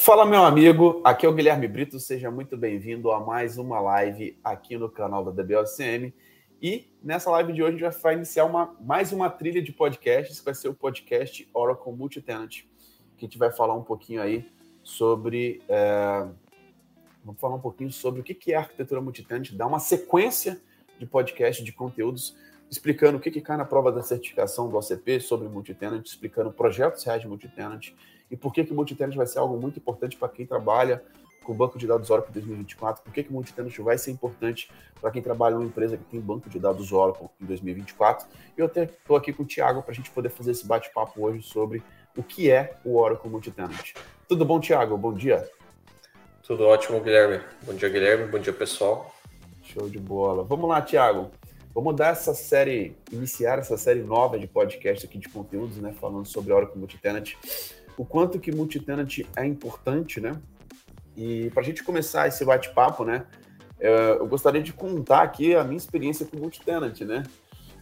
Fala, meu amigo. Aqui é o Guilherme Brito. Seja muito bem-vindo a mais uma live aqui no canal da DBOCM. E nessa live de hoje a gente vai iniciar uma, mais uma trilha de podcasts, que vai ser o podcast Oracle Multitenant, que a gente vai falar um pouquinho aí sobre. É, vamos falar um pouquinho sobre o que é arquitetura multitenant, dar uma sequência de podcast, de conteúdos, explicando o que, que cai na prova da certificação do OCP sobre multitenant, explicando projetos reais de multitenant e por que, que o multitenant vai ser algo muito importante para quem trabalha com o banco de dados Oracle 2024, por que, que o multitenant vai ser importante para quem trabalha numa empresa que tem banco de dados Oracle em 2024. E eu estou aqui com o Thiago para a gente poder fazer esse bate-papo hoje sobre o que é o Oracle Multitenant. Tudo bom, Thiago? Bom dia. Tudo ótimo, Guilherme. Bom dia, Guilherme. Bom dia, pessoal. Show de bola. Vamos lá, Thiago. Vamos dar essa série, iniciar essa série nova de podcast aqui de conteúdos, né? Falando sobre Oracle Multitenant o quanto que multitenant é importante, né? E para a gente começar esse bate-papo, né? É, eu gostaria de contar aqui a minha experiência com multitenant, né?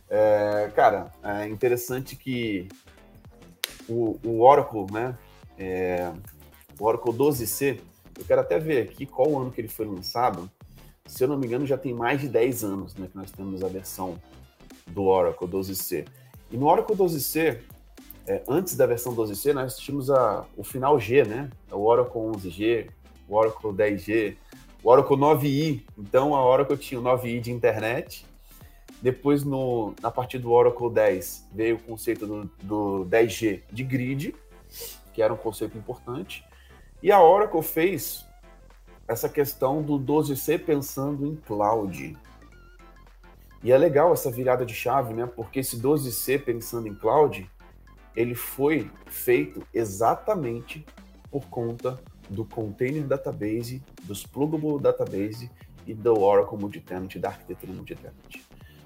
É, cara, é interessante que o, o Oracle, né? É, o Oracle 12C, eu quero até ver aqui qual ano que ele foi lançado. Se eu não me engano, já tem mais de 10 anos né, que nós temos a versão do Oracle 12C. E no Oracle 12C, é, antes da versão 12C, nós tínhamos a, o final G, né? O Oracle 11G, o Oracle 10G, o Oracle 9i. Então, a Oracle tinha o 9i de internet. Depois, no, na partir do Oracle 10, veio o conceito do, do 10G de grid, que era um conceito importante. E a Oracle fez essa questão do 12C pensando em cloud. E é legal essa virada de chave, né? Porque esse 12C pensando em cloud ele foi feito exatamente por conta do Container Database, dos Pluggable Database e do Oracle Multitenant, da arquitetura Multitenant.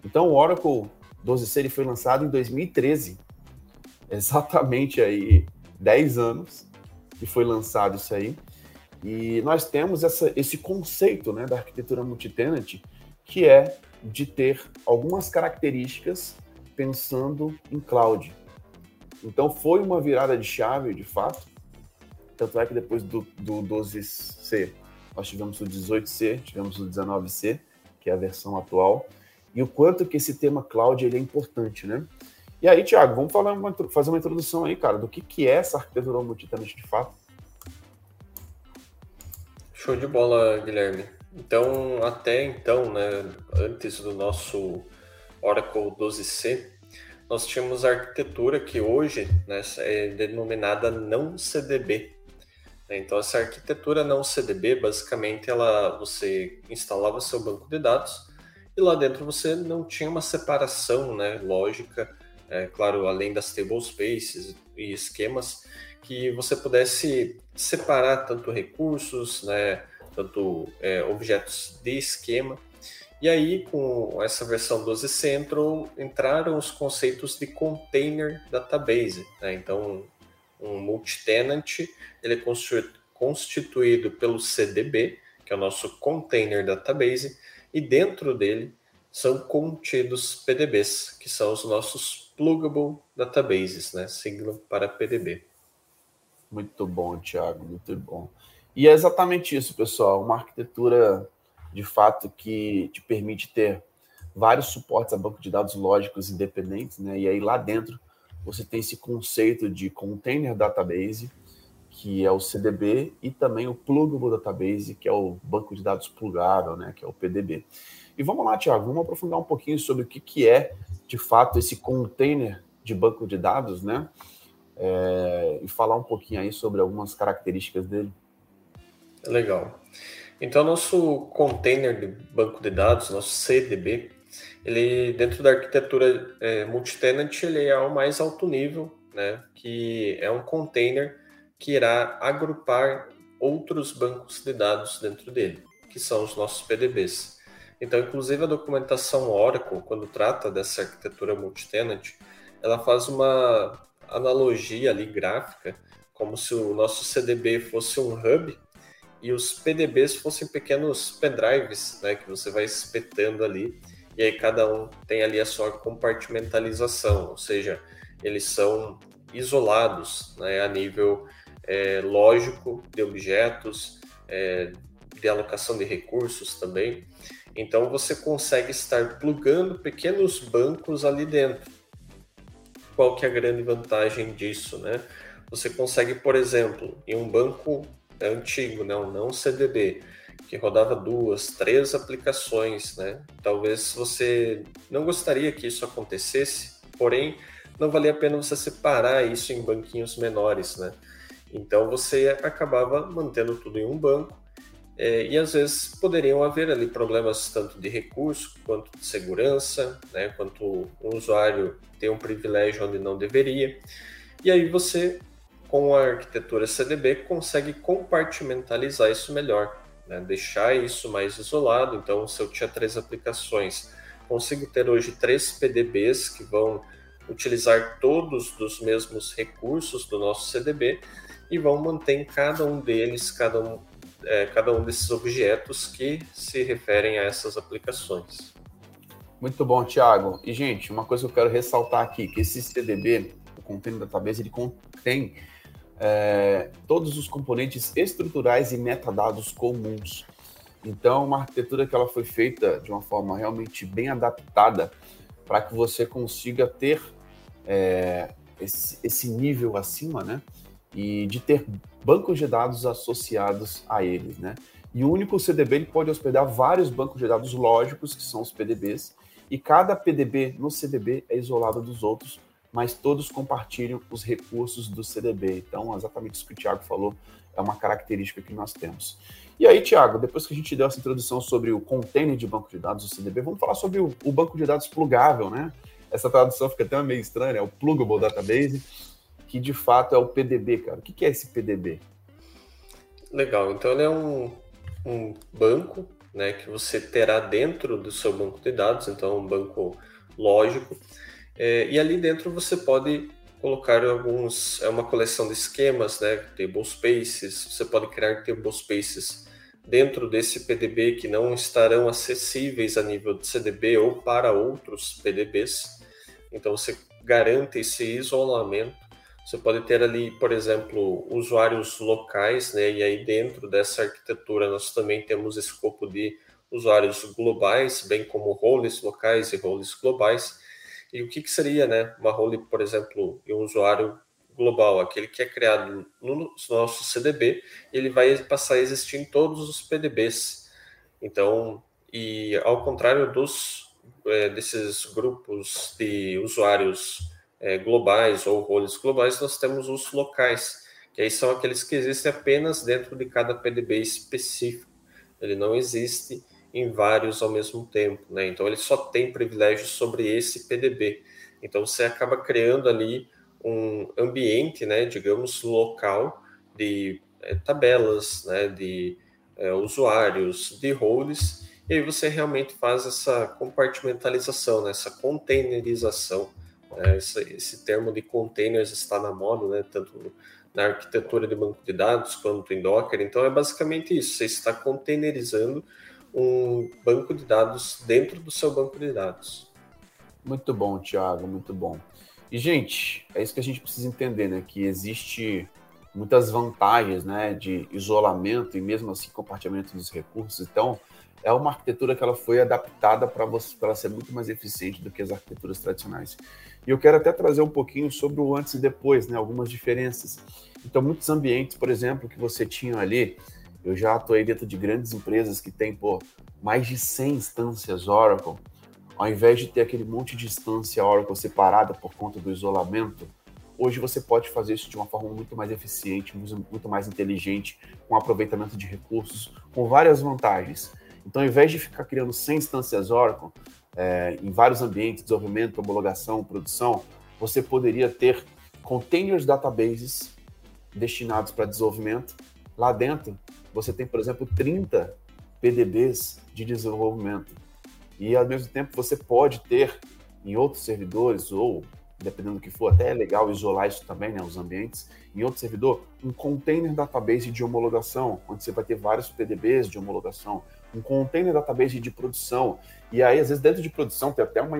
Então, o Oracle 12C ele foi lançado em 2013, exatamente aí 10 anos que foi lançado isso aí. E nós temos essa, esse conceito né, da arquitetura multitenant, que é de ter algumas características pensando em cloud. Então foi uma virada de chave, de fato. Tanto é que depois do, do 12C, nós tivemos o 18C, tivemos o 19C, que é a versão atual. E o quanto que esse tema cloud ele é importante, né? E aí, Thiago, vamos falar uma, fazer uma introdução aí, cara, do que, que é essa arquitetura multitenant de fato. Show de bola, Guilherme. Então, até então, né, antes do nosso Oracle 12C, nós tínhamos a arquitetura que hoje né, é denominada não CDB. Então essa arquitetura não CDB, basicamente, ela você instalava seu banco de dados e lá dentro você não tinha uma separação, né, lógica, é, claro, além das tablespaces e esquemas, que você pudesse separar tanto recursos, né, tanto é, objetos de esquema e aí, com essa versão 12 Central, entraram os conceitos de container database. Né? Então, um multitenant ele é constituído pelo CDB, que é o nosso container database, e dentro dele são contidos PDBs, que são os nossos pluggable databases, né? sigla para PDB. Muito bom, Thiago, muito bom. E é exatamente isso, pessoal, uma arquitetura de fato que te permite ter vários suportes a banco de dados lógicos independentes, né? E aí lá dentro você tem esse conceito de container database, que é o CDB, e também o pluggable database, que é o banco de dados plugável, né? Que é o PDB. E vamos lá, Tiago, vamos aprofundar um pouquinho sobre o que, que é de fato esse container de banco de dados, né? É, e falar um pouquinho aí sobre algumas características dele. Legal. Então, nosso container de banco de dados, nosso CDB, ele dentro da arquitetura é, multitenant, ele é o mais alto nível, né? Que é um container que irá agrupar outros bancos de dados dentro dele, que são os nossos PDBs. Então, inclusive a documentação Oracle, quando trata dessa arquitetura multitenant, ela faz uma analogia ali gráfica, como se o nosso CDB fosse um hub e os PDBs fossem pequenos pendrives, né, que você vai espetando ali, e aí cada um tem ali a sua compartimentalização, ou seja, eles são isolados né, a nível é, lógico de objetos, é, de alocação de recursos também. Então você consegue estar plugando pequenos bancos ali dentro. Qual que é a grande vantagem disso, né? Você consegue, por exemplo, em um banco antigo, né, um não CDB, que rodava duas, três aplicações, né? Talvez você não gostaria que isso acontecesse, porém não valia a pena você separar isso em banquinhos menores, né? Então você acabava mantendo tudo em um banco é, e às vezes poderiam haver ali problemas tanto de recurso quanto de segurança, né? Quanto o usuário ter um privilégio onde não deveria. E aí você, com a arquitetura CDB, consegue compartimentalizar isso melhor, né? deixar isso mais isolado. Então, se eu tinha três aplicações, consigo ter hoje três PDBs que vão utilizar todos dos mesmos recursos do nosso CDB e vão manter em cada um deles, cada um, é, cada um desses objetos que se referem a essas aplicações. Muito bom, Thiago. E, gente, uma coisa que eu quero ressaltar aqui, que esse CDB, o Container Database, ele contém é, todos os componentes estruturais e metadados comuns. Então, uma arquitetura que ela foi feita de uma forma realmente bem adaptada para que você consiga ter é, esse, esse nível acima, né? E de ter bancos de dados associados a eles, né? E o único CDB ele pode hospedar vários bancos de dados lógicos, que são os PDBs, e cada PDB no CDB é isolado dos outros, mas todos compartilham os recursos do CDB. Então, exatamente isso que o Tiago falou, é uma característica que nós temos. E aí, Tiago, depois que a gente deu essa introdução sobre o container de banco de dados, o CDB, vamos falar sobre o, o banco de dados plugável, né? Essa tradução fica até meio estranha, é o Pluggable Database, que de fato é o PDB, cara. O que é esse PDB? Legal, então ele é um, um banco né, que você terá dentro do seu banco de dados, então um banco lógico, é, e ali dentro você pode colocar alguns, é uma coleção de esquemas, né, table spaces, você pode criar table spaces dentro desse PDB que não estarão acessíveis a nível de CDB ou para outros PDBs. Então você garante esse isolamento. Você pode ter ali, por exemplo, usuários locais, né? E aí dentro dessa arquitetura nós também temos escopo de usuários globais, bem como roles locais e roles globais. E o que, que seria, né? Uma role, por exemplo, um usuário global, aquele que é criado no nosso CDB, ele vai passar a existir em todos os PDBs. Então, e ao contrário dos é, desses grupos de usuários é, globais ou roles globais, nós temos os locais, que aí são aqueles que existem apenas dentro de cada PDB específico. Ele não existe em vários ao mesmo tempo, né? Então ele só tem privilégio sobre esse PDB. Então você acaba criando ali um ambiente, né, digamos, local de é, tabelas, né, de é, usuários, de roles e aí você realmente faz essa compartimentalização, né? essa containerização. Né? Esse, esse, termo de containers está na moda, né? tanto na arquitetura de banco de dados quanto em Docker. Então é basicamente isso: você está containerizando um banco de dados dentro do seu banco de dados. Muito bom, Thiago, muito bom. E, gente, é isso que a gente precisa entender, né? Que existe muitas vantagens, né? De isolamento e mesmo assim compartilhamento dos recursos. Então, é uma arquitetura que ela foi adaptada para ela ser muito mais eficiente do que as arquiteturas tradicionais. E eu quero até trazer um pouquinho sobre o antes e depois, né, algumas diferenças. Então, muitos ambientes, por exemplo, que você tinha ali, eu já atuei dentro de grandes empresas que têm, pô, mais de 100 instâncias Oracle, ao invés de ter aquele monte de instância Oracle separada por conta do isolamento, hoje você pode fazer isso de uma forma muito mais eficiente, muito mais inteligente, com aproveitamento de recursos, com várias vantagens. Então, ao invés de ficar criando 100 instâncias Oracle é, em vários ambientes, desenvolvimento, homologação, produção, você poderia ter containers databases destinados para desenvolvimento. Lá dentro, você tem, por exemplo, 30 PDBs de desenvolvimento. E, ao mesmo tempo, você pode ter em outros servidores ou dependendo do que for, até é legal isolar isso também, né, os ambientes, em outro servidor, um container database de homologação, onde você vai ter vários PDBs de homologação, um container database de produção. E aí, às vezes, dentro de produção tem até uma,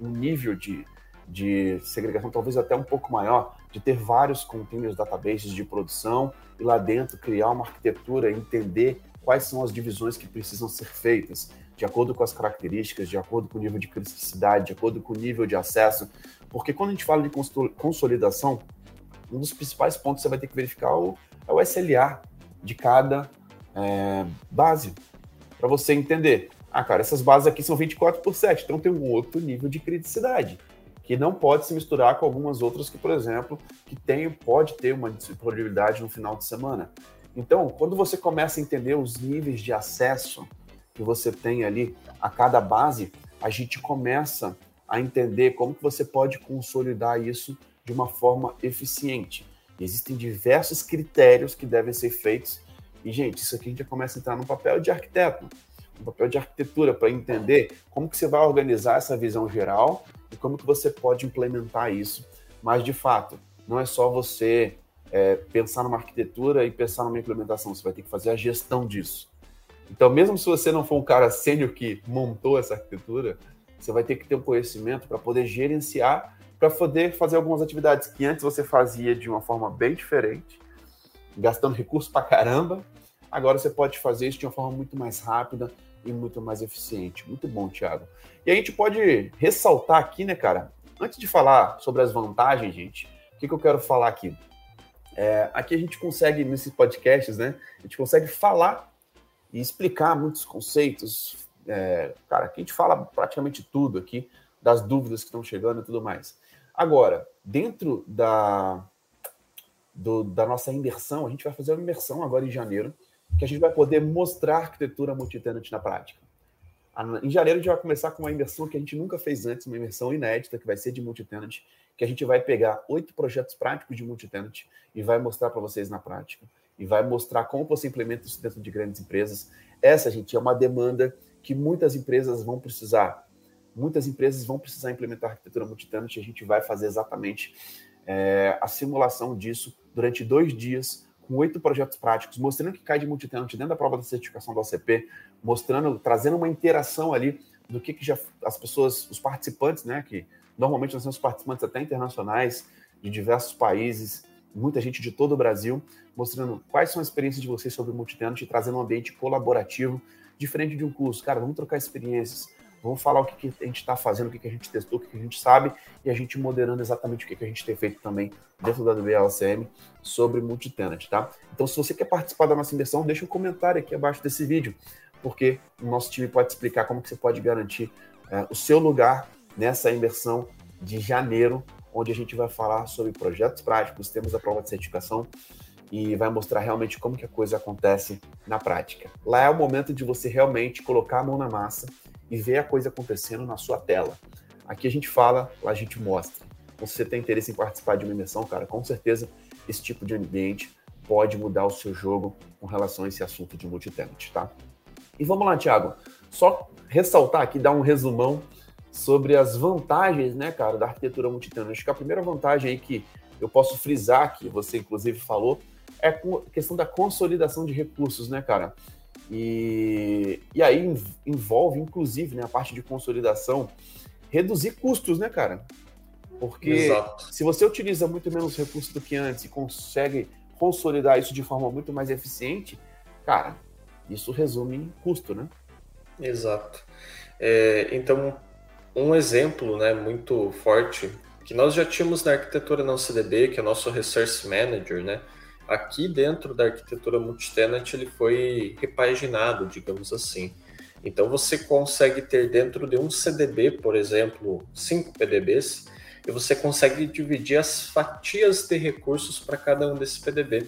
um nível de, de segregação talvez até um pouco maior, de ter vários containers databases de produção e lá dentro criar uma arquitetura, entender quais são as divisões que precisam ser feitas, de acordo com as características, de acordo com o nível de criticidade, de acordo com o nível de acesso. Porque quando a gente fala de consolidação, um dos principais pontos que você vai ter que verificar é o SLA de cada é, base, para você entender. Ah, cara, essas bases aqui são 24 por 7, então tem um outro nível de criticidade que não pode se misturar com algumas outras que, por exemplo, que tem, pode ter uma disponibilidade no final de semana. Então, quando você começa a entender os níveis de acesso que você tem ali a cada base, a gente começa a entender como que você pode consolidar isso de uma forma eficiente. Existem diversos critérios que devem ser feitos. E, gente, isso aqui a gente já começa a entrar no papel de arquiteto, no papel de arquitetura, para entender como que você vai organizar essa visão geral e como que você pode implementar isso. Mas, de fato, não é só você é, pensar numa arquitetura e pensar numa implementação, você vai ter que fazer a gestão disso. Então, mesmo se você não for um cara sênior que montou essa arquitetura, você vai ter que ter um conhecimento para poder gerenciar, para poder fazer algumas atividades que antes você fazia de uma forma bem diferente, gastando recursos para caramba. Agora você pode fazer isso de uma forma muito mais rápida e muito mais eficiente. Muito bom, Thiago. E a gente pode ressaltar aqui, né, cara? Antes de falar sobre as vantagens, gente, o que, que eu quero falar aqui? É, aqui a gente consegue, nesses podcasts, né? A gente consegue falar e explicar muitos conceitos. É, cara, aqui a gente fala praticamente tudo aqui, das dúvidas que estão chegando e tudo mais. Agora, dentro da, do, da nossa imersão, a gente vai fazer uma imersão agora em janeiro, que a gente vai poder mostrar a arquitetura multitenant na prática. Em janeiro a gente vai começar com uma imersão que a gente nunca fez antes, uma imersão inédita, que vai ser de multitenant, que a gente vai pegar oito projetos práticos de multitenant e vai mostrar para vocês na prática. E vai mostrar como você implementa isso dentro de grandes empresas. Essa, gente, é uma demanda que muitas empresas vão precisar. Muitas empresas vão precisar implementar arquitetura multitenant e a gente vai fazer exatamente é, a simulação disso durante dois dias com oito projetos práticos, mostrando que cai de multitenant dentro da prova da certificação do OCP, mostrando, trazendo uma interação ali do que, que já as pessoas, os participantes, né, que normalmente nós temos participantes até internacionais, de diversos países, muita gente de todo o Brasil, mostrando quais são as experiências de vocês sobre multitenant trazendo um ambiente colaborativo, diferente de um curso. Cara, vamos trocar experiências, Vamos falar o que, que a gente está fazendo, o que, que a gente testou, o que, que a gente sabe, e a gente moderando exatamente o que, que a gente tem feito também dentro da WLCM sobre multitenant, tá? Então, se você quer participar da nossa imersão, deixa um comentário aqui abaixo desse vídeo, porque o nosso time pode explicar como que você pode garantir é, o seu lugar nessa imersão de janeiro, onde a gente vai falar sobre projetos práticos, temos a prova de certificação e vai mostrar realmente como que a coisa acontece na prática. Lá é o momento de você realmente colocar a mão na massa e ver a coisa acontecendo na sua tela. Aqui a gente fala, lá a gente mostra. Então, se você tem interesse em participar de uma imersão, cara, com certeza esse tipo de ambiente pode mudar o seu jogo com relação a esse assunto de multitenant, tá? E vamos lá, Thiago. Só ressaltar aqui, dar um resumão sobre as vantagens, né, cara, da arquitetura multitenant. Acho que a primeira vantagem aí que eu posso frisar, que você inclusive falou, é a questão da consolidação de recursos, né, cara? E, e aí envolve, inclusive, né, a parte de consolidação, reduzir custos, né, cara? Porque Exato. se você utiliza muito menos recursos do que antes e consegue consolidar isso de forma muito mais eficiente, cara, isso resume em custo, né? Exato. É, então, um exemplo né, muito forte que nós já tínhamos na arquitetura não CDB, que é o nosso Resource Manager, né? Aqui dentro da arquitetura multitenant ele foi repaginado, digamos assim. Então você consegue ter dentro de um CDB, por exemplo, cinco PDBs, e você consegue dividir as fatias de recursos para cada um desses PDB.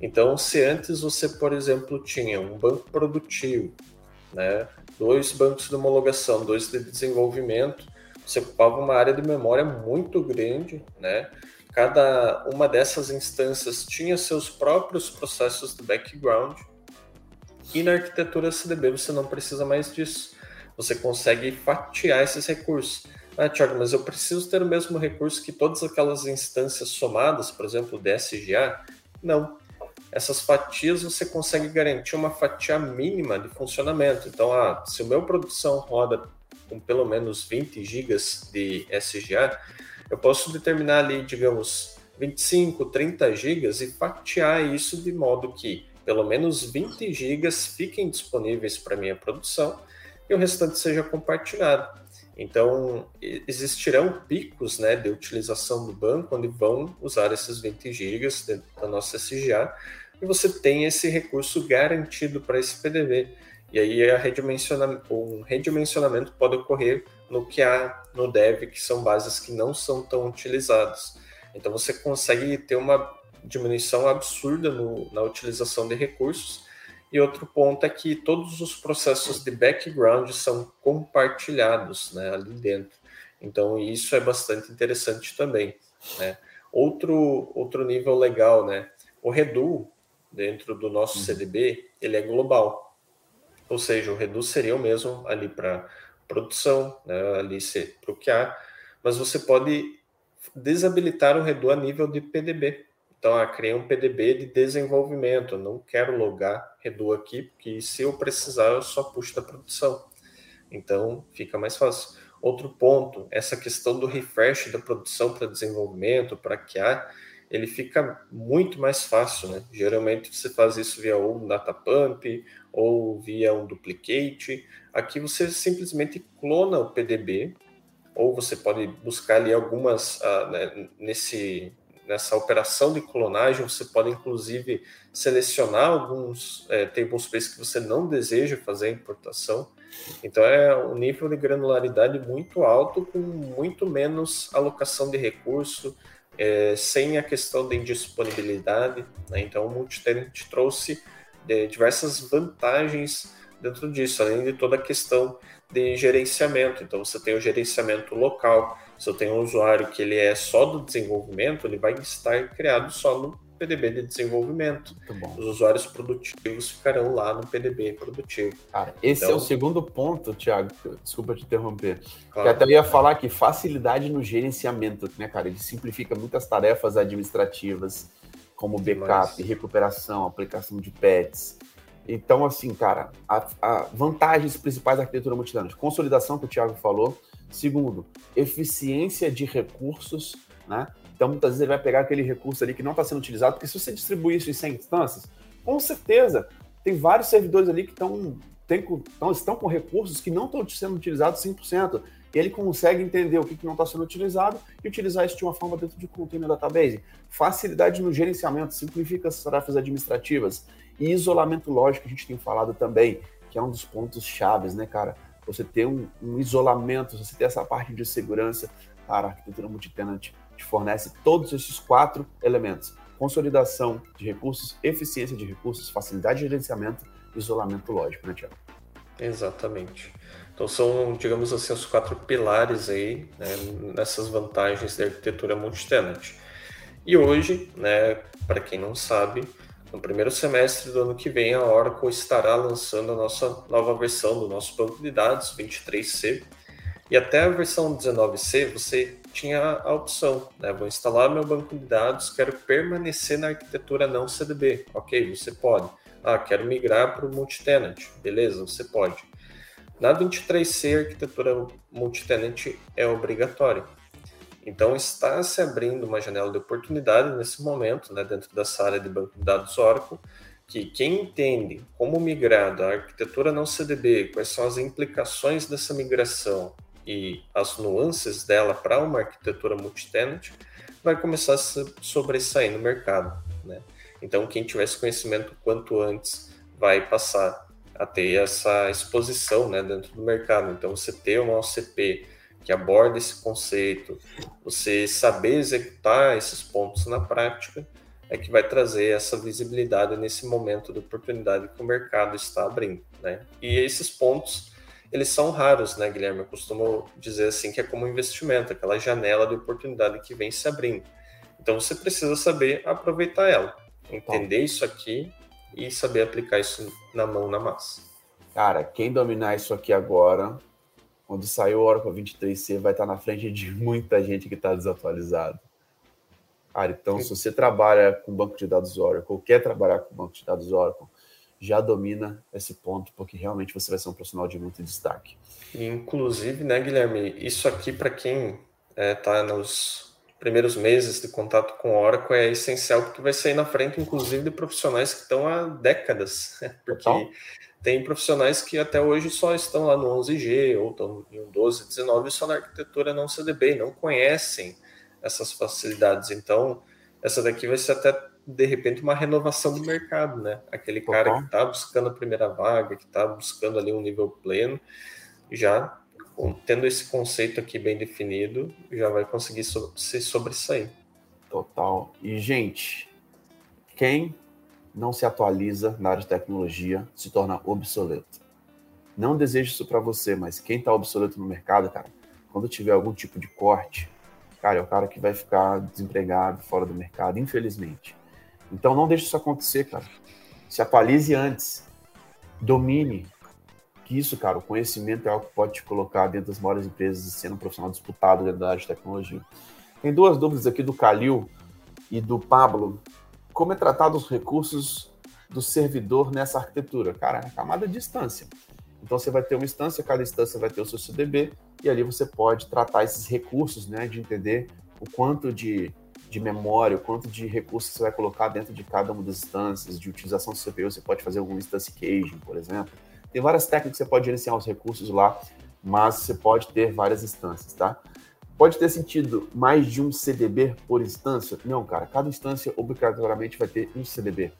Então, se antes você, por exemplo, tinha um banco produtivo, né, dois bancos de homologação, dois de desenvolvimento, você ocupava uma área de memória muito grande, né? Cada uma dessas instâncias tinha seus próprios processos de background. E na arquitetura CDB você não precisa mais disso. Você consegue fatiar esses recursos. Ah, Thiago, mas eu preciso ter o mesmo recurso que todas aquelas instâncias somadas, por exemplo, o DSGA? Não. Essas fatias você consegue garantir uma fatia mínima de funcionamento. Então, ah, se o meu produção roda com pelo menos 20 GB de SGA, eu posso determinar ali, digamos, 25, 30 gigas e fatiar isso de modo que pelo menos 20 gigas fiquem disponíveis para minha produção e o restante seja compartilhado. Então, existirão picos né, de utilização do banco onde vão usar esses 20 gigas da nossa SGA e você tem esse recurso garantido para esse PDV. E aí a redimensionamento, um redimensionamento pode ocorrer no que há no dev, que são bases que não são tão utilizadas. Então você consegue ter uma diminuição absurda no, na utilização de recursos. E outro ponto é que todos os processos de background são compartilhados né, ali dentro. Então isso é bastante interessante também. Né? Outro, outro nível legal, né? O Redu, dentro do nosso uhum. CDB, ele é global. Ou seja, o Redu seria o mesmo ali para produção, né, ali para o QA, mas você pode desabilitar o Redu a nível de PDB. Então, ah, criei um PDB de desenvolvimento, não quero logar Redu aqui, porque se eu precisar, eu só puxo da produção. Então, fica mais fácil. Outro ponto, essa questão do refresh da produção para desenvolvimento, para QA, ele fica muito mais fácil, né? Geralmente você faz isso via um data pump ou via um duplicate. Aqui você simplesmente clona o PDB, ou você pode buscar ali algumas uh, né, nesse nessa operação de clonagem. Você pode inclusive selecionar alguns é, tablespace que você não deseja fazer a importação. Então é um nível de granularidade muito alto com muito menos alocação de recurso é, sem a questão da indisponibilidade. Né? Então, o multitenant trouxe é, diversas vantagens dentro disso, além de toda a questão de gerenciamento. Então, você tem o gerenciamento local. Se eu tenho um usuário que ele é só do desenvolvimento, ele vai estar criado só no PDB de desenvolvimento. Os usuários produtivos ficarão lá no PDB produtivo. Cara, esse então, é o segundo ponto, Thiago. Desculpa te interromper. Claro. Eu até ia falar que facilidade no gerenciamento, né, cara? Ele simplifica muitas tarefas administrativas, como backup, recuperação, aplicação de pets. Então, assim, cara, a, a vantagens principais da arquitetura multidância, consolidação que o Thiago falou. Segundo, eficiência de recursos, né? Então, muitas vezes ele vai pegar aquele recurso ali que não está sendo utilizado, porque se você distribuir isso em 100 instâncias, com certeza tem vários servidores ali que estão estão com recursos que não estão sendo utilizados 100%. E ele consegue entender o que, que não está sendo utilizado e utilizar isso de uma forma dentro de container database. Facilidade no gerenciamento, simplifica as tarefas administrativas. E isolamento lógico, a gente tem falado também, que é um dos pontos chaves, né, cara? Você ter um, um isolamento, você ter essa parte de segurança, cara, arquitetura multitenant te fornece todos esses quatro elementos: consolidação de recursos, eficiência de recursos, facilidade de gerenciamento isolamento lógico, né, Tiago? Exatamente. Então são, digamos assim, os quatro pilares aí né, nessas vantagens da arquitetura multitenant. E hoje, né, para quem não sabe, no primeiro semestre do ano que vem a Oracle estará lançando a nossa nova versão do nosso banco de dados 23C. E até a versão 19C você tinha a opção, né? Vou instalar meu banco de dados, quero permanecer na arquitetura não CDB. Ok, você pode. Ah, quero migrar para o multitenant. Beleza, você pode. Na 23C, a arquitetura multitenant é obrigatória. Então, está se abrindo uma janela de oportunidade nesse momento, né, dentro dessa área de banco de dados Oracle, que quem entende como migrar da arquitetura não CDB, quais são as implicações dessa migração e as nuances dela para uma arquitetura multitenant, vai começar a se sobressair no mercado. Né? Então, quem tiver esse conhecimento quanto antes vai passar a ter essa exposição né, dentro do mercado. Então, você ter uma OCP que aborda esse conceito, você saber executar esses pontos na prática, é que vai trazer essa visibilidade nesse momento de oportunidade que o mercado está abrindo. Né? E esses pontos eles são raros, né, Guilherme? Eu costumo dizer assim que é como um investimento, aquela janela de oportunidade que vem se abrindo. Então você precisa saber aproveitar ela, entender Bom. isso aqui e saber aplicar isso na mão, na massa. Cara, quem dominar isso aqui agora, quando sair o Oracle 23C, vai estar na frente de muita gente que está desatualizado. Cara, então se você trabalha com banco de dados Oracle, ou quer trabalhar com banco de dados Oracle, já domina esse ponto, porque realmente você vai ser um profissional de muito destaque. Inclusive, né, Guilherme, isso aqui para quem está é, nos primeiros meses de contato com Oracle é essencial porque vai sair na frente, inclusive, de profissionais que estão há décadas. Porque Total. tem profissionais que até hoje só estão lá no 11G ou estão em um 12, 19 só na arquitetura não CDB, não conhecem essas facilidades. Então, essa daqui vai ser até de repente uma renovação do mercado, né? Aquele cara que está buscando a primeira vaga, que está buscando ali um nível pleno, já tendo esse conceito aqui bem definido, já vai conseguir so se sobressair. Total. E, gente, quem não se atualiza na área de tecnologia se torna obsoleto. Não desejo isso para você, mas quem está obsoleto no mercado, cara, quando tiver algum tipo de corte, cara, é o cara que vai ficar desempregado, fora do mercado, infelizmente. Então não deixe isso acontecer, cara. Se atualize antes. Domine, que isso, cara, o conhecimento é algo que pode te colocar dentro das maiores empresas e sendo um profissional disputado dentro da área de tecnologia. Tem duas dúvidas aqui do Calil e do Pablo. Como é tratado os recursos do servidor nessa arquitetura? Cara, é camada de instância. Então você vai ter uma instância, cada instância vai ter o seu CDB, e ali você pode tratar esses recursos, né, de entender o quanto de, de memória, o quanto de recursos você vai colocar dentro de cada uma das instâncias, de utilização do CPU, você pode fazer algum instance caging, por exemplo. Tem várias técnicas que você pode gerenciar os recursos lá, mas você pode ter várias instâncias, tá? Pode ter sentido mais de um CDB por instância? Não, cara. Cada instância obrigatoriamente vai ter um CDB,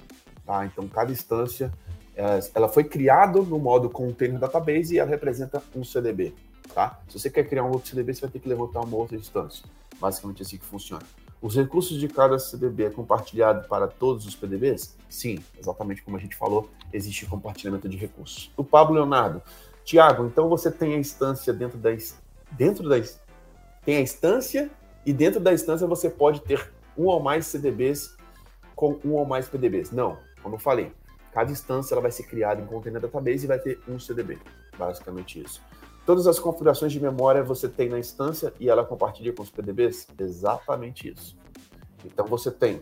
tá? Então, cada instância, é, ela foi criada no modo container database e ela representa um CDB, tá? Se você quer criar um outro CDB, você vai ter que levantar uma outra instância. Basicamente assim que funciona. Os recursos de cada CDB é compartilhado para todos os PDBs? Sim, exatamente como a gente falou, existe compartilhamento de recursos. O Pablo Leonardo, Tiago, então você tem a instância dentro da dentro da tem a instância e dentro da instância você pode ter um ou mais CDBs com um ou mais PDBs. Não, como eu falei, cada instância ela vai ser criada em container database e vai ter um CDB, basicamente isso. Todas as configurações de memória você tem na instância e ela compartilha com os PDBs? Exatamente isso. Então você tem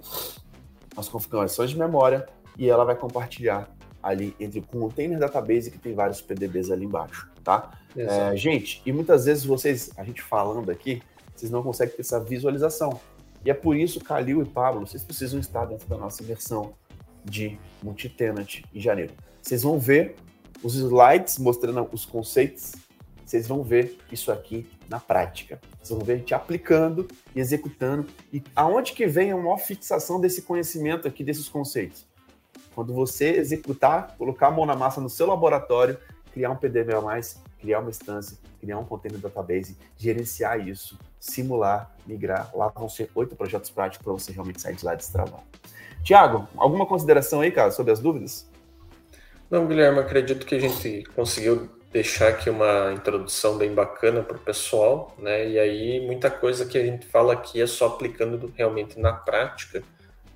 as configurações de memória e ela vai compartilhar ali entre o container database que tem vários PDBs ali embaixo, tá? É, gente, e muitas vezes vocês, a gente falando aqui, vocês não conseguem ter essa visualização. E é por isso, Calil e Pablo, vocês precisam estar dentro da nossa versão de multi-tenant em janeiro. Vocês vão ver os slides mostrando os conceitos vocês vão ver isso aqui na prática. Vocês vão ver a gente aplicando e executando. E aonde que vem a maior fixação desse conhecimento aqui, desses conceitos? Quando você executar, colocar a mão na massa no seu laboratório, criar um PDB a mais, criar uma instância, criar um container database, gerenciar isso, simular, migrar. Lá vão ser oito projetos práticos para você realmente sair de lá destravado. Tiago, alguma consideração aí, cara, sobre as dúvidas? Não, Guilherme, acredito que a gente conseguiu deixar aqui uma introdução bem bacana para o pessoal, né? E aí muita coisa que a gente fala aqui é só aplicando realmente na prática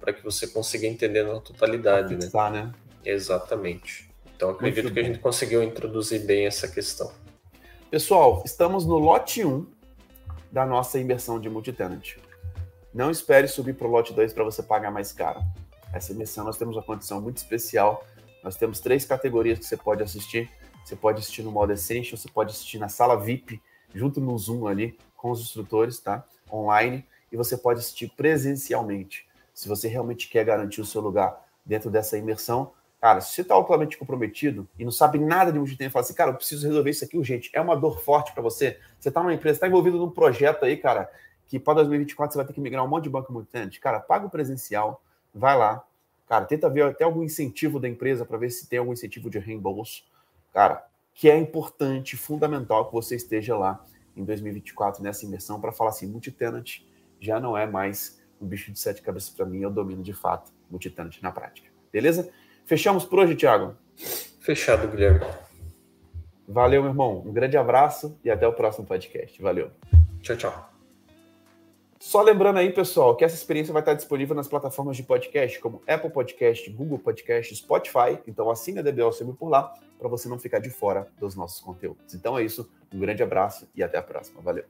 para que você consiga entender na totalidade, né? né? Exatamente. Então acredito Muito que bom. a gente conseguiu introduzir bem essa questão. Pessoal, estamos no lote 1 da nossa imersão de multitenant. Não espere subir para o lote 2 para você pagar mais caro. Essa imersão nós temos uma condição muito especial. Nós temos três categorias que você pode assistir você pode assistir no modo Essential, você pode assistir na sala VIP, junto no Zoom ali, com os instrutores, tá? Online, e você pode assistir presencialmente. Se você realmente quer garantir o seu lugar dentro dessa imersão, cara, se você está altamente comprometido e não sabe nada de multitempo, fala assim, cara, eu preciso resolver isso aqui urgente, é uma dor forte para você, você está numa empresa, está envolvido num projeto aí, cara, que para 2024 você vai ter que migrar um monte de banco multitenant, cara, paga o presencial, vai lá, cara, tenta ver até algum incentivo da empresa para ver se tem algum incentivo de reembolso, cara, que é importante, fundamental que você esteja lá em 2024 nessa imersão para falar assim, multitenant já não é mais um bicho de sete cabeças para mim, eu domino de fato multitenant na prática. Beleza? Fechamos por hoje, Thiago? Fechado, Guilherme. Valeu, meu irmão. Um grande abraço e até o próximo podcast. Valeu. Tchau, tchau. Só lembrando aí, pessoal, que essa experiência vai estar disponível nas plataformas de podcast, como Apple Podcast, Google Podcast, Spotify. Então assine a DBL sempre por lá, para você não ficar de fora dos nossos conteúdos. Então é isso, um grande abraço e até a próxima. Valeu!